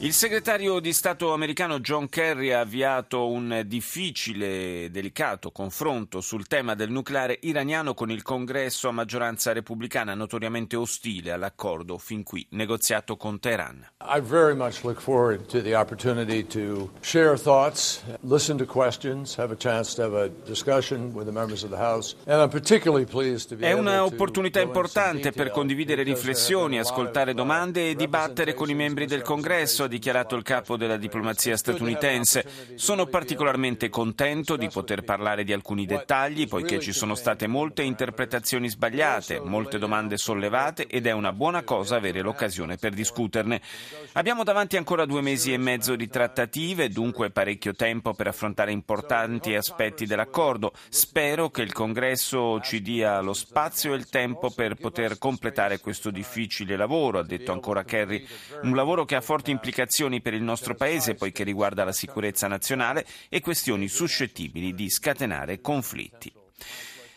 Il segretario di Stato americano John Kerry ha avviato un difficile e delicato confronto sul tema del nucleare iraniano con il congresso a maggioranza repubblicana notoriamente ostile all'accordo fin qui negoziato con Teheran. I very much look forward to the opportunity to share thoughts, listen to questions, have a chance to have a discussion with the members of the House and I'm particularly pleased to be È un'opportunità importante per condividere riflessioni, ascoltare domande e dibattere con i membri del congresso, ha dichiarato il capo della diplomazia statunitense. Sono particolarmente contento di poter parlare di alcuni dettagli, poiché ci sono state molte interpretazioni sbagliate, molte domande sollevate ed è una buona cosa avere l'occasione per discuterne. Abbiamo davanti ancora due mesi e mezzo di trattative, dunque parecchio tempo per affrontare importanti aspetti dell'accordo. Spero che il congresso ci dia lo spazio e il tempo per poter completare questo difficile lavoro, ha detto ancora Kerry, un lavoro che ha forti implicazioni per il nostro Paese poiché riguarda la sicurezza nazionale e questioni suscettibili di scatenare conflitti.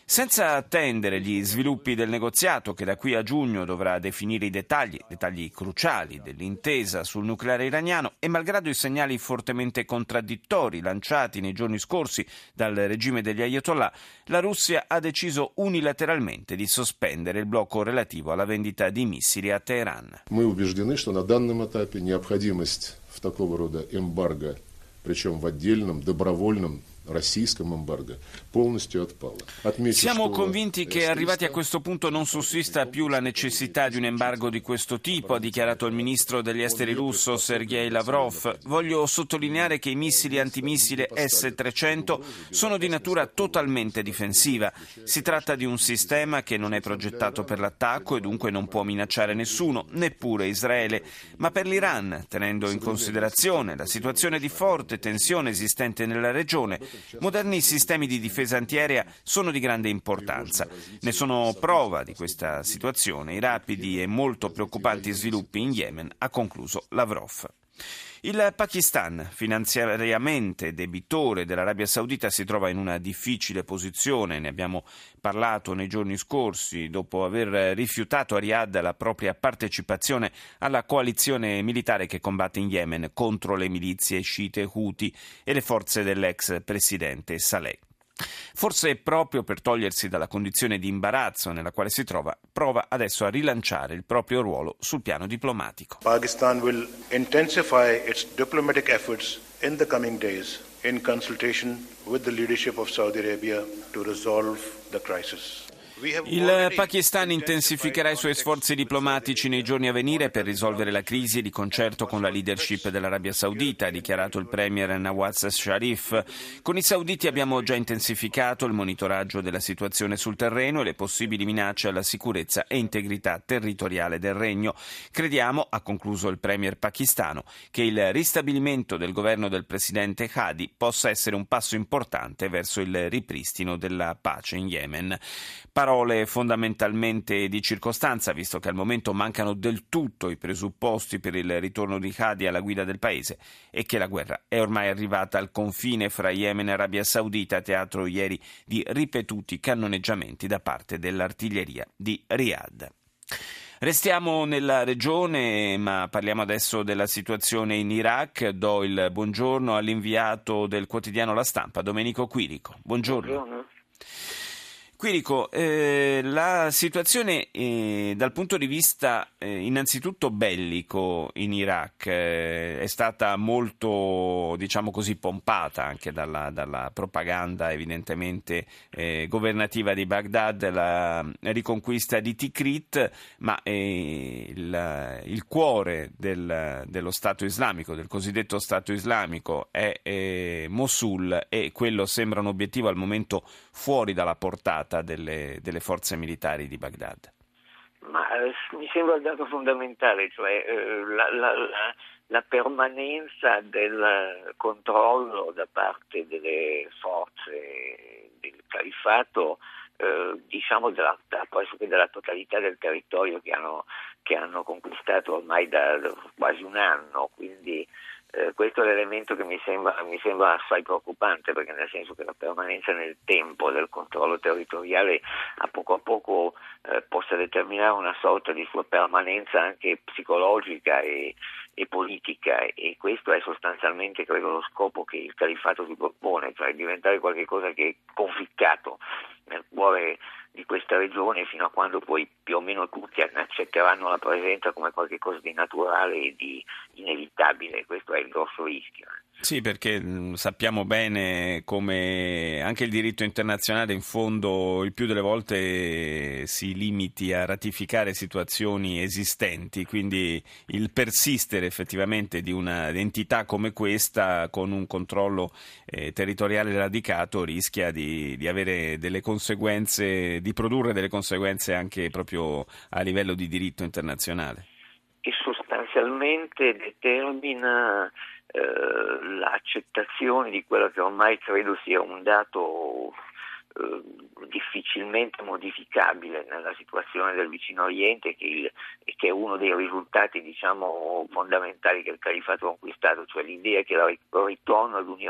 Senza attendere gli sviluppi del negoziato che da qui a giugno dovrà definire i dettagli, dettagli cruciali dell'intesa sul nucleare iraniano e malgrado i segnali fortemente contraddittori lanciati nei giorni scorsi dal regime degli Ayatollah, la Russia ha deciso unilateralmente di sospendere il blocco relativo alla vendita di missili a Teheran. Мы убеждены, что на данном этапе необходимость в такого рода эмбарго, причем в отдельном, добровольном российском эмбарго, полностью отпала. Отмечу, Siamo что convinti che arrivati a questo punto non sussista più la necessità di un embargo di questo tipo, ha dichiarato il ministro degli esteri russo Sergei Lavrov. Voglio sottolineare che i missili antimissile S-300 sono di natura totalmente difensiva. Si tratta di un sistema che non è progettato per l'attacco e dunque non può minacciare nessuno, neppure Israele. Ma per l'Iran, tenendo in considerazione la situazione di forte tensione esistente nella regione, Moderni sistemi di difesa antiaerea sono di grande importanza. Ne sono prova di questa situazione i rapidi e molto preoccupanti sviluppi in Yemen, ha concluso Lavrov. Il Pakistan, finanziariamente debitore dell'Arabia Saudita, si trova in una difficile posizione, ne abbiamo parlato nei giorni scorsi, dopo aver rifiutato a Riyadh la propria partecipazione alla coalizione militare che combatte in Yemen contro le milizie sciite Houthi e le forze dell'ex presidente Saleh. Forse proprio per togliersi dalla condizione di imbarazzo nella quale si trova, prova adesso a rilanciare il proprio ruolo sul piano diplomatico. Pakistan will intensify its diplomatic efforts in the coming days in consultation with the leadership of Saudi Arabia to resolve the crisis. Il Pakistan intensificherà i suoi sforzi diplomatici nei giorni a venire per risolvere la crisi di concerto con la leadership dell'Arabia Saudita, ha dichiarato il premier Nawaz Sharif. Con i sauditi abbiamo già intensificato il monitoraggio della situazione sul terreno e le possibili minacce alla sicurezza e integrità territoriale del regno. Crediamo, ha concluso il premier pakistano, che il ristabilimento del governo del presidente Hadi possa essere un passo importante verso il ripristino della pace in Yemen. Parole fondamentalmente di circostanza, visto che al momento mancano del tutto i presupposti per il ritorno di Hadi alla guida del paese e che la guerra è ormai arrivata al confine fra Yemen e Arabia Saudita, teatro ieri di ripetuti cannoneggiamenti da parte dell'artiglieria di Riyadh. Restiamo nella regione, ma parliamo adesso della situazione in Iraq. Do il buongiorno all'inviato del quotidiano La Stampa, Domenico Quirico. Buongiorno. Buongiorno. Quirico, eh, la situazione eh, dal punto di vista eh, innanzitutto bellico in Iraq eh, è stata molto, diciamo così, pompata anche dalla, dalla propaganda evidentemente eh, governativa di Baghdad, la riconquista di Tikrit, ma eh, il, il, cuore del, dello Stato islamico, del cosiddetto Stato islamico, è Mosul e quello sembra un obiettivo al momento fuori dalla portata delle, delle forze militari di Baghdad? Ma eh, mi sembra il dato fondamentale, cioè eh, la, la, la, la, permanenza del controllo da parte delle forze del califfato eh, diciamo della, della totalità del territorio che hanno, che hanno conquistato ormai da, da quasi un anno, quindi eh, questo è l'elemento che mi sembra, mi sembra, assai preoccupante perché nel senso che la permanenza nel tempo del controllo territoriale a poco a poco eh, possa determinare una sorta di sua permanenza anche psicologica e, e, politica e questo è sostanzialmente credo lo scopo che il califato si propone, cioè diventare qualcosa che è conficcato nel cuore di questa regione fino a quando poi più o meno tutti accetteranno la presenza come qualcosa di naturale e di inevitabile, questo è il grosso rischio. Sì, perché sappiamo bene come anche il diritto internazionale in fondo il più delle volte si limiti a ratificare situazioni esistenti, quindi il persistere effettivamente di un'entità come questa con un controllo eh, territoriale radicato rischia di, di avere delle conseguenze, di produrre delle conseguenze anche proprio a livello di diritto internazionale. E sostanzialmente determina eh, l'accettazione di quello che ormai credo sia un dato eh, difficilmente modificabile nella situazione del vicino Oriente che, il, che è uno dei risultati diciamo, fondamentali che il califato ha conquistato, cioè l'idea che il ritorno ad un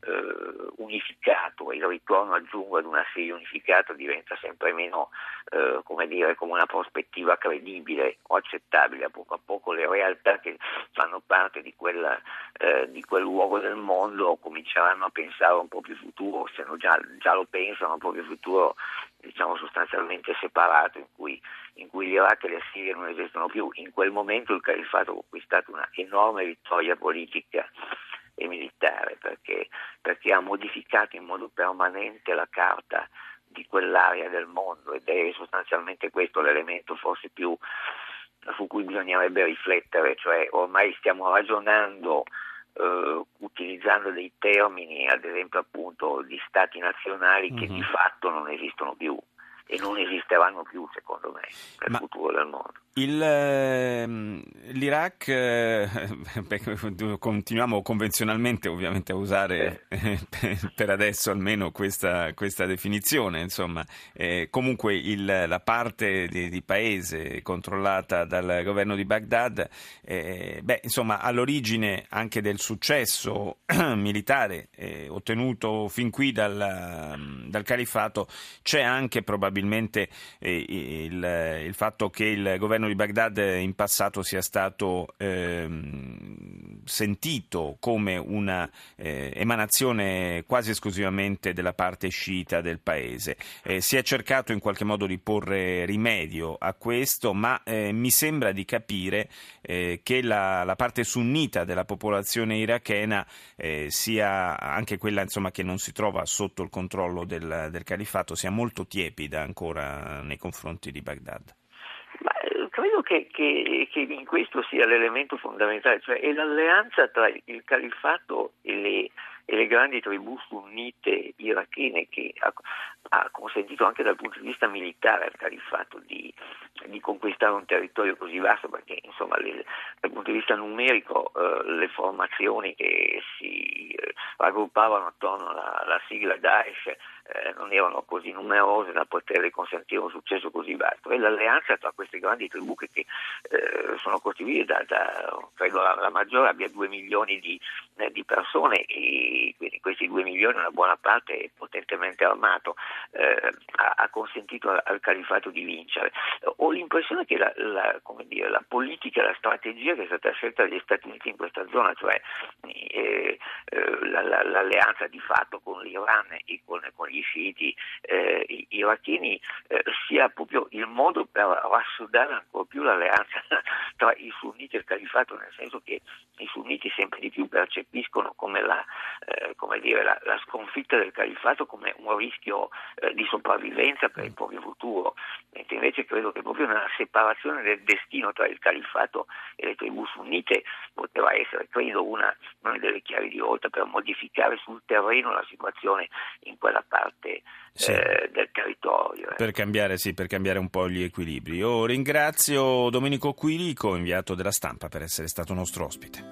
eh, unificato il ritorno aggiungo ad una Siria unificata diventa sempre meno eh, come dire come una prospettiva credibile o accettabile a poco a poco le realtà che fanno parte di, quella, eh, di quel luogo del mondo cominceranno a pensare un po' più futuro se non già, già lo pensano un po' più futuro diciamo sostanzialmente separato in cui, in cui l'Iraq e la Siria non esistono più. In quel momento il califato ha conquistato una enorme vittoria politica e militare perché, perché ha modificato in modo permanente la carta di quell'area del mondo ed è sostanzialmente questo l'elemento forse più su cui bisognerebbe riflettere, cioè ormai stiamo ragionando eh, utilizzando dei termini, ad esempio appunto di stati nazionali che mm-hmm. di fatto non esistono più e non esisteranno più secondo me nel Ma futuro del mondo. Il, ehm, L'Iraq, eh, continuiamo convenzionalmente ovviamente a usare eh, per adesso almeno questa, questa definizione, insomma, eh, comunque il, la parte di, di, paese controllata dal governo di Baghdad, eh, beh, insomma, all'origine anche del successo militare ottenuto fin qui dal, dal califato c'è anche probabilmente il, il fatto che il governo governo di Baghdad in passato sia stato ehm, sentito come una eh, quasi esclusivamente della parte sciita del paese. Eh, si è cercato in qualche modo di porre rimedio a questo, ma eh, mi sembra di capire eh, che la, la, parte sunnita della popolazione irachena eh, sia anche quella insomma, che non si trova sotto il controllo del, del califato, sia molto tiepida ancora nei confronti di Baghdad credo che, che, che, in questo sia l'elemento fondamentale, cioè è l'alleanza tra il califato e le, e le grandi tribù sunnite irachene che ha, ha, consentito anche dal punto di vista militare al califato di, di conquistare un territorio così vasto perché insomma le, dal punto di vista numerico eh, le formazioni che si eh, raggruppavano attorno alla, alla sigla Daesh eh, non erano così numerose da poter consentire un successo così vasto. E l'alleanza tra queste grandi tribù che, eh, sono costituite da, da, credo la, la, maggiore abbia due milioni di, eh, di, persone e quindi questi due milioni una buona parte è potentemente armato eh, ha, ha, consentito al, al, califato di vincere. Ho l'impressione che la, la, dire, la, politica, la strategia che è stata scelta dagli Stati Uniti in questa zona cioè eh, l'alleanza di fatto con l'Iran e con, con gli sciiti eh, iracheni eh, sia proprio il modo per rassodare ancora più l'alleanza tra i sunniti e il califato, nel senso che i sunniti sempre di più percepiscono come la, eh, come dire, la, la sconfitta del califato come un rischio eh, di sopravvivenza per il proprio futuro, mentre invece credo che proprio nella separazione del destino tra il califato e le tribù sunnite poteva essere, credo, una, una delle chiavi di volta per modificare sul terreno la situazione in quella parte parte sì. eh, del territorio. Eh. Per, cambiare, sì, per cambiare un po' gli equilibri. Io ringrazio Domenico Quirico, inviato della stampa, per essere stato nostro ospite.